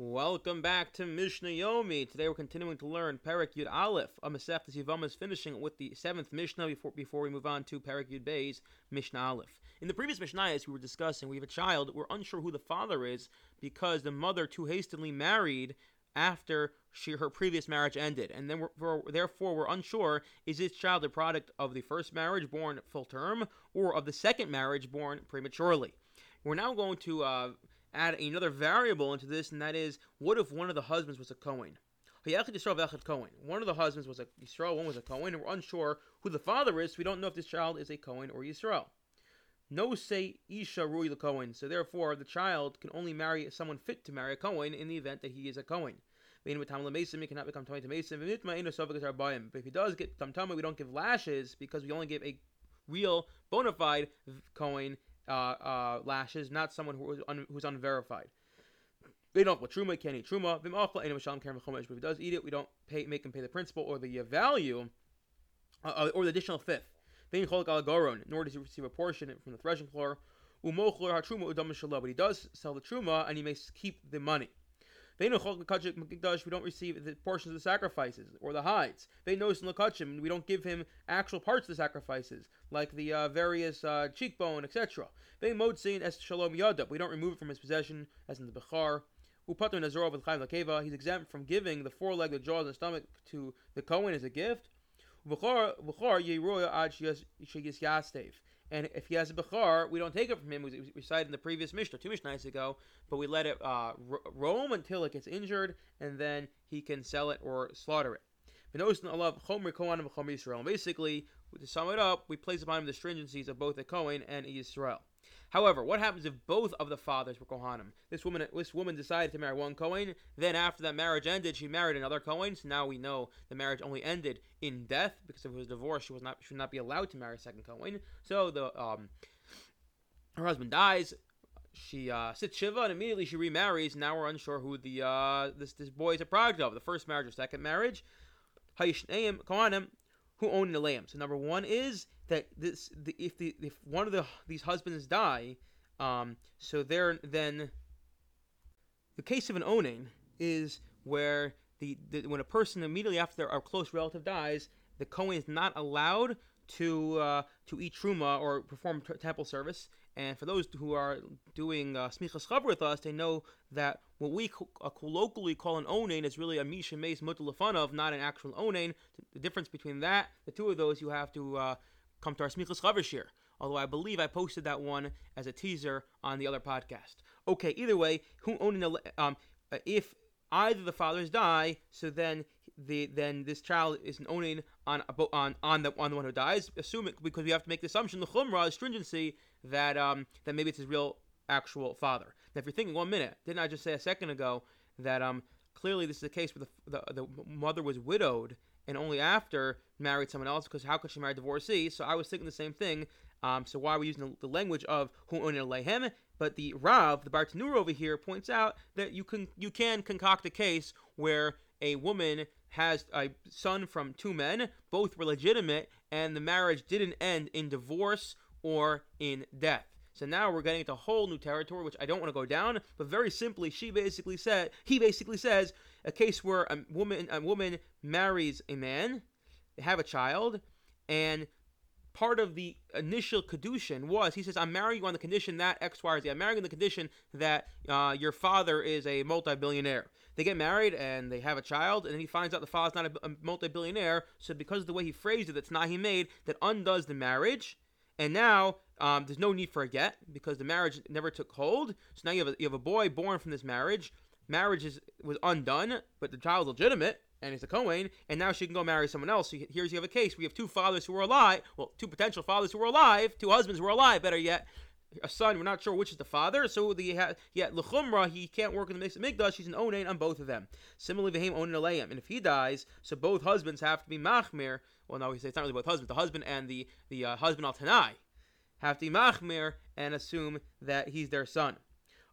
Welcome back to Mishnah Yomi. Today we're continuing to learn Perik Yud Aleph. A Maseftas Yivam is finishing with the seventh Mishnah before, before we move on to Perik Yud Beis, Mishnah Aleph. In the previous Mishnah, as we were discussing, we have a child. We're unsure who the father is because the mother too hastily married after she, her previous marriage ended, and then we're, we're, therefore we're unsure: is this child the product of the first marriage born full term, or of the second marriage born prematurely? We're now going to uh, add another variable into this, and that is, what if one of the husbands was a Cohen? One of the husbands was a Yisrael, one was a Cohen, and we're unsure who the father is, so we don't know if this child is a Cohen or Yisrael. No say Isha Rui the Cohen, so therefore the child can only marry someone fit to marry a Cohen in the event that he is a Cohen. He cannot become Tamei to Mason. But if he does get Tamtama, we don't give lashes because we only give a real bona fide Cohen uh, uh, lashes, not someone who un, who's unverified. They don't have truma, can't eat truma. If he does eat it, we don't pay, make him pay the principal or the uh, value uh, uh, or the additional fifth. Nor does he receive a portion from the threshing floor. But he does sell the truma and he may keep the money. We don't receive the portions of the sacrifices or the hides. They know in We don't give him actual parts of the sacrifices, like the uh, various uh, cheekbone, etc. They motzin as shalom yada. We don't remove it from his possession, as in the bechar. He's exempt from giving the foreleg, the jaws, and the stomach to the Kohen as a gift. And if he has a Bechar, we don't take it from him. We recited in the previous Mishnah, two Mishnahs ago, but we let it uh, roam until it gets injured, and then he can sell it or slaughter it. Basically, to sum it up, we place upon him the stringencies of both a Kohen and a Yisrael. However, what happens if both of the fathers were Kohanim? This woman, this woman decided to marry one Kohen. Then, after that marriage ended, she married another Kohen. So now we know the marriage only ended in death because if it was divorce, she was not should not be allowed to marry a second Kohen. So the um, her husband dies. She uh, sits shiva and immediately she remarries. Now we're unsure who the uh, this this boy is a product of, the first marriage or second marriage. Hayishneim Kohanim who own the lamb. So number one is that this the, if the if one of the these husbands die, um, so there then the case of an onain is where the, the when a person immediately after their, a close relative dies, the Kohen is not allowed to uh, to eat truma or perform t- temple service. And for those who are doing uh, smichas chaver with us, they know that what we co- uh, colloquially call an onain is really a misha meis of, not an actual onain. The difference between that, the two of those, you have to uh, come to our smichas shir. Although I believe I posted that one as a teaser on the other podcast. Okay, either way, who onain the um, if either the fathers die, so then the then this child is an onain on on on the on the one who dies. Assume it because we have to make the assumption the chumrah stringency that um that maybe it's his real actual father. Now, if you're thinking one minute, didn't I just say a second ago that um clearly this is a case where the the, the mother was widowed and only after married someone else because how could she marry a divorcee? So I was thinking the same thing. Um, so why are we using the, the language of lehem? But the Rav, the Bartenura over here, points out that you can you can concoct a case where a woman has a son from two men, both were legitimate, and the marriage didn't end in divorce or in death. So now we're getting into whole new territory, which I don't want to go down. But very simply, she basically said, he basically says, a case where a woman a woman marries a man, they have a child, and part of the initial kiddushin was he says, "I'm marrying you on the condition that X, Y, or Z. I'm marrying on the condition that uh, your father is a multi-billionaire." They get married and they have a child, and then he finds out the father's not a, a multi-billionaire. So because of the way he phrased it, that's not he made that undoes the marriage, and now um, there's no need for a get because the marriage never took hold. So now you have a, you have a boy born from this marriage. Marriage is was undone, but the child's legitimate and he's a Cohen, and now she can go marry someone else. So here's you have a case. We have two fathers who are alive. Well, two potential fathers who are alive. Two husbands who are alive. Better yet, a son. We're not sure which is the father. So the yeah lechumra he can't work in the mikdash. He's an onain on both of them. Similarly, v'heim onain aleim. And if he dies, so both husbands have to be machmir. Well, no, we say it's not really both husbands. The husband and the the uh, husband al tanai have to be machmir and assume that he's their son.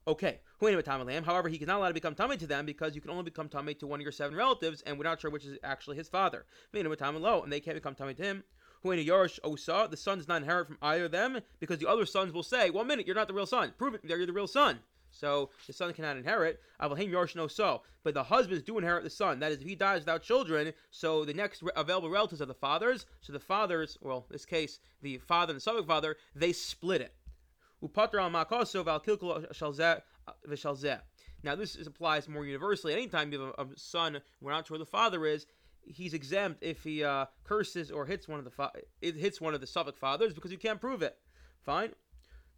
Okay, however, he is not allowed to become tamei to them because you can only become tamei to one of your seven relatives, and we're not sure which is actually his father. And they can't become tamei to him. Yorish Osa, the son does not inherit from either of them because the other sons will say, "One minute, you're not the real son. Prove it. You're the real son." So the son cannot inherit. Avalheim Yorshno so. But the husbands do inherit the son. That is, if he dies without children, so the next available relatives are the fathers. So the fathers, well, in this case, the father and the subject father, they split it. Upater al makoso val uh, Now this is, applies more universally. Anytime you have a, son, we're not sure who the father is, he's exempt if he uh, curses or hits one of the fa- it hits one of the safek fathers because you can't prove it. Fine.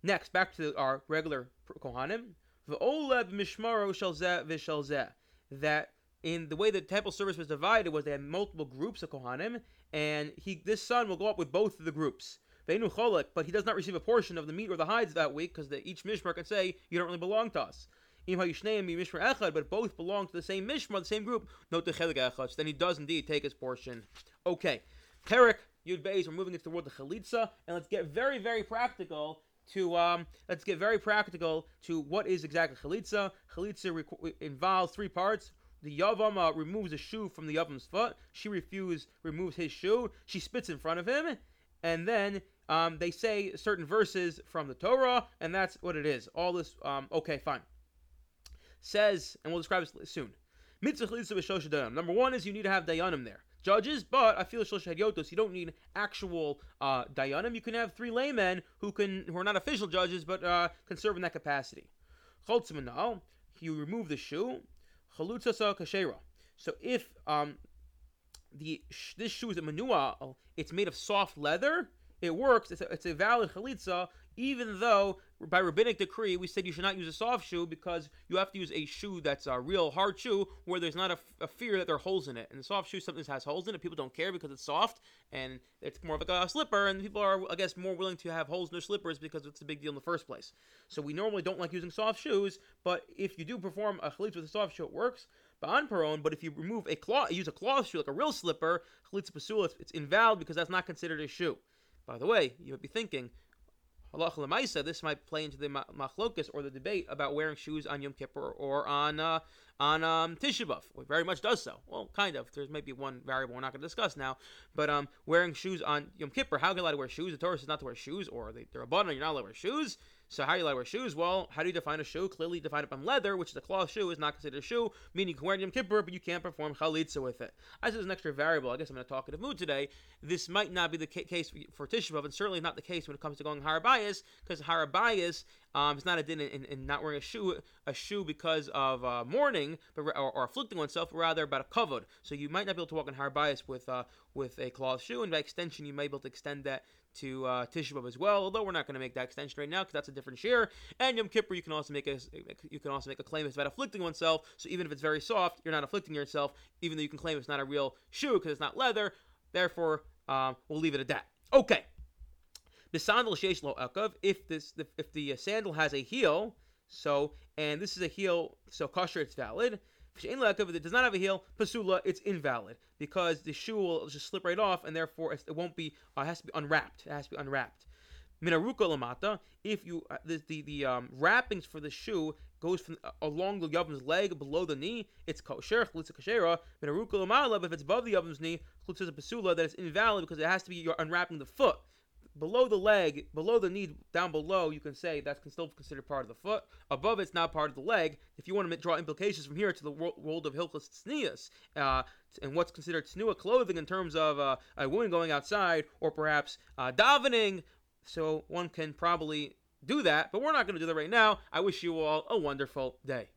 Next, back to our regular kohanim. V'oleb mishmaro shalzeh. That in the way the temple service was divided was they had multiple groups of kohanim, and he this son will go up with both of the groups. But he does not receive a portion of the meat or the hides that week because each mishmar can say you don't really belong to us but both belong to the same mishmar, the same group, no echad, then he does indeed take his portion. Okay, Perik Yud Beis, we're moving into the word of chalitza, and let's get very, very practical to um, let's get very practical to what is exactly chalitza. Chalitza requ- involves three parts. The yavam uh, removes a shoe from the yavam's foot. She refuses, removes his shoe. She spits in front of him, and then um, they say certain verses from the Torah, and that's what it is. All this, um, okay, fine says, and we'll describe this soon. Number one is you need to have dayanim there. Judges, but I feel yotos. You don't need actual uh, dayanim. You can have three laymen who can who are not official judges, but uh, can serve in that capacity. You remove the shoe. So if um, the this shoe is a manual, it's made of soft leather. It works. It's a, it's a valid chalitza even though by rabbinic decree we said you should not use a soft shoe because you have to use a shoe that's a real hard shoe where there's not a, a fear that there are holes in it. And the soft shoe sometimes has holes in it. People don't care because it's soft and it's more of like a slipper. And people are, I guess, more willing to have holes in their slippers because it's a big deal in the first place. So we normally don't like using soft shoes, but if you do perform a chalitz with a soft shoe, it works. But on peron, but if you remove a cloth, use a cloth shoe like a real slipper, chalitz pasula, it's invalid because that's not considered a shoe. By the way, you might be thinking, halacha this might play into the machlokas or the debate about wearing shoes on Yom Kippur or on uh, on um, Tisha B'av. It very much does so. Well, kind of. There's maybe one variable we're not going to discuss now, but um, wearing shoes on Yom Kippur, how can I wear shoes? The Torah says not to wear shoes, or they, they're abundant, you're not allowed to wear shoes. So how do you to wear shoes? Well, how do you define a shoe? Clearly define it on leather, which is a cloth shoe, is not considered a shoe, meaning you can wear Yom Kippur, but you can't perform chalitza with it. As is an extra variable, I guess I'm in a talkative mood today. This might not be the case for Tisha B'av, and certainly not the case when it comes to going Har HaBayis, because Har HaBayis um, is not a din in, in, not wearing a shoe, a shoe because of uh, mourning, but or, or, afflicting oneself, rather about a kavod. So you might not be able to walk in Har HaBayis with uh, with a cloth shoe, and by extension, you may be able to extend that to uh, Tisha B'av as well. Although we're not going to make that extension right now because that's a different shear. And Yom Kippur, you can also make a you can also make a claim it's about afflicting oneself. So even if it's very soft, you're not afflicting yourself. Even though you can claim it's not a real shoe because it's not leather. Therefore, um, we'll leave it at that. Okay. The sandal sheish lo akav. If this if the sandal has a heel, so and this is a heel, so kosher, it's valid. If it does not have a heel, pasula, it's invalid because the shoe will just slip right off, and therefore it won't be. Uh, it has to be unwrapped. It has to be unwrapped. Minaruka lamata. If you uh, the the, the um, wrappings for the shoe goes from uh, along the yavam's leg below the knee, it's kosher chalitza kashera. Minaruka lamala. If it's above the yavam's knee, chalitza pasula. That is invalid because it has to be you're unwrapping the foot below the leg, below the knee, down below, you can say that's still considered part of the foot. Above it's not part of the leg. If you want to draw implications from here to the world of Hilchas Tznius, uh, and what's considered Tzniua clothing in terms of uh, a woman going outside, or perhaps uh, davening, so one can probably do that, but we're not going to do that right now. I wish you all a wonderful day.